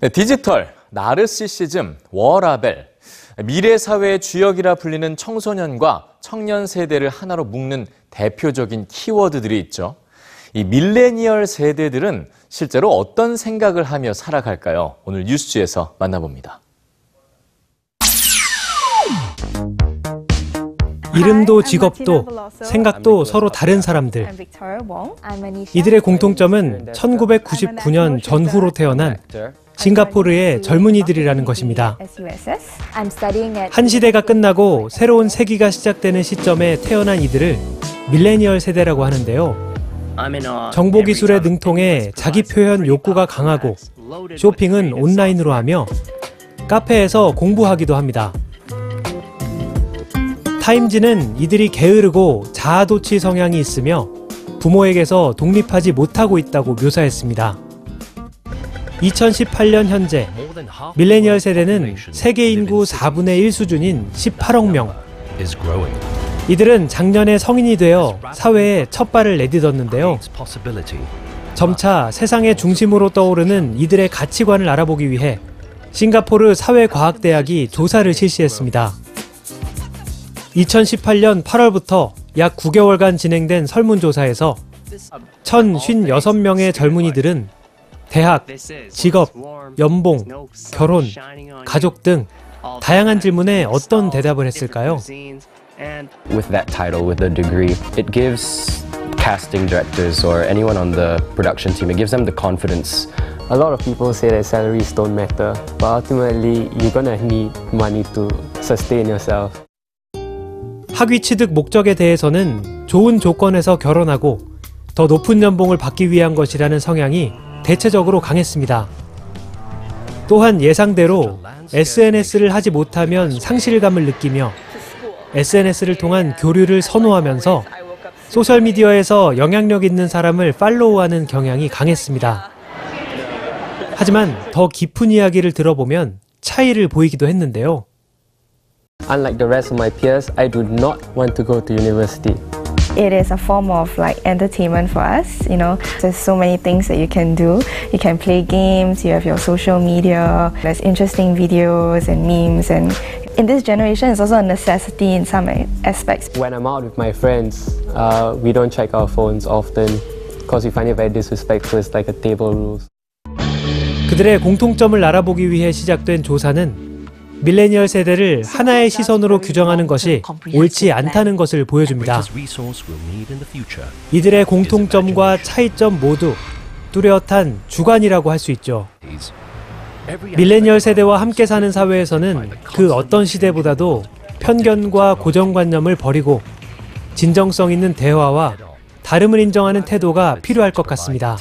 네, 디지털, 나르시시즘, 워라벨, 미래 사회의 주역이라 불리는 청소년과 청년 세대를 하나로 묶는 대표적인 키워드들이 있죠. 이 밀레니얼 세대들은 실제로 어떤 생각을 하며 살아갈까요? 오늘 뉴스지에서 만나봅니다. 이름도 직업도 생각도 서로 다른 사람들. 이들의 공통점은 1999년 전후로 태어난 싱가포르의 젊은이들이라는 것입니다. 한 시대가 끝나고 새로운 세기가 시작되는 시점에 태어난 이들을 밀레니얼 세대라고 하는데요. 정보 기술에 능통해 자기 표현 욕구가 강하고 쇼핑은 온라인으로 하며 카페에서 공부하기도 합니다. 타임지는 이들이 게으르고 자아도취 성향이 있으며 부모에게서 독립하지 못하고 있다고 묘사했습니다. 2018년 현재 밀레니얼 세대는 세계 인구 4분의 1 수준인 18억 명. 이들은 작년에 성인이 되어 사회에 첫 발을 내딛었는데요. 점차 세상의 중심으로 떠오르는 이들의 가치관을 알아보기 위해 싱가포르 사회과학대학이 조사를 실시했습니다. 2018년 8월부터 약 9개월간 진행된 설문조사에서 1,056명의 젊은이들은 대학, 직업, 연봉, 결혼, 가족 등 다양한 질문에 어떤 대답을 했을까요? with that title, with the degree, it gives casting directors or anyone on the production team, it gives them the confidence. A lot of people say that salaries don't matter, but ultimately, you're gonna need money to sustain yourself. 학위 취득 목적에 대해서는 좋은 조건에서 결혼하고 더 높은 연봉을 받기 위한 것이라는 성향이 대체적으로 강했습니다. 또한 예상대로 SNS를 하지 못하면 상실감을 느끼며 SNS를 통한 교류를 선호하면서 소셜미디어에서 영향력 있는 사람을 팔로우하는 경향이 강했습니다. 하지만 더 깊은 이야기를 들어보면 차이를 보이기도 했는데요. Unlike the rest of my peers, I do not want to go to university. It is a form of like entertainment for us, you know. There's so many things that you can do. You can play games, you have your social media, there's interesting videos and memes and in this generation it's also a necessity in some aspects. When I'm out with my friends, uh, we don't check our phones often because we find it very disrespectful. It's like a table rules. 그들의 공통점을 알아보기 위해 시작된 조사는 밀레니얼 세대를 하나의 시선으로 규정하는 것이 옳지 않다는 것을 보여줍니다. 이들의 공통점과 차이점 모두 뚜렷한 주관이라고 할 수 있죠. 밀레니얼 세대와 함께 사는 사회에서는 그 어떤 시대보다도 편견과 고정관념을 버리고 진정성 있는 대화와 다름을 인정하는 태도가 필요할 것 같습니다.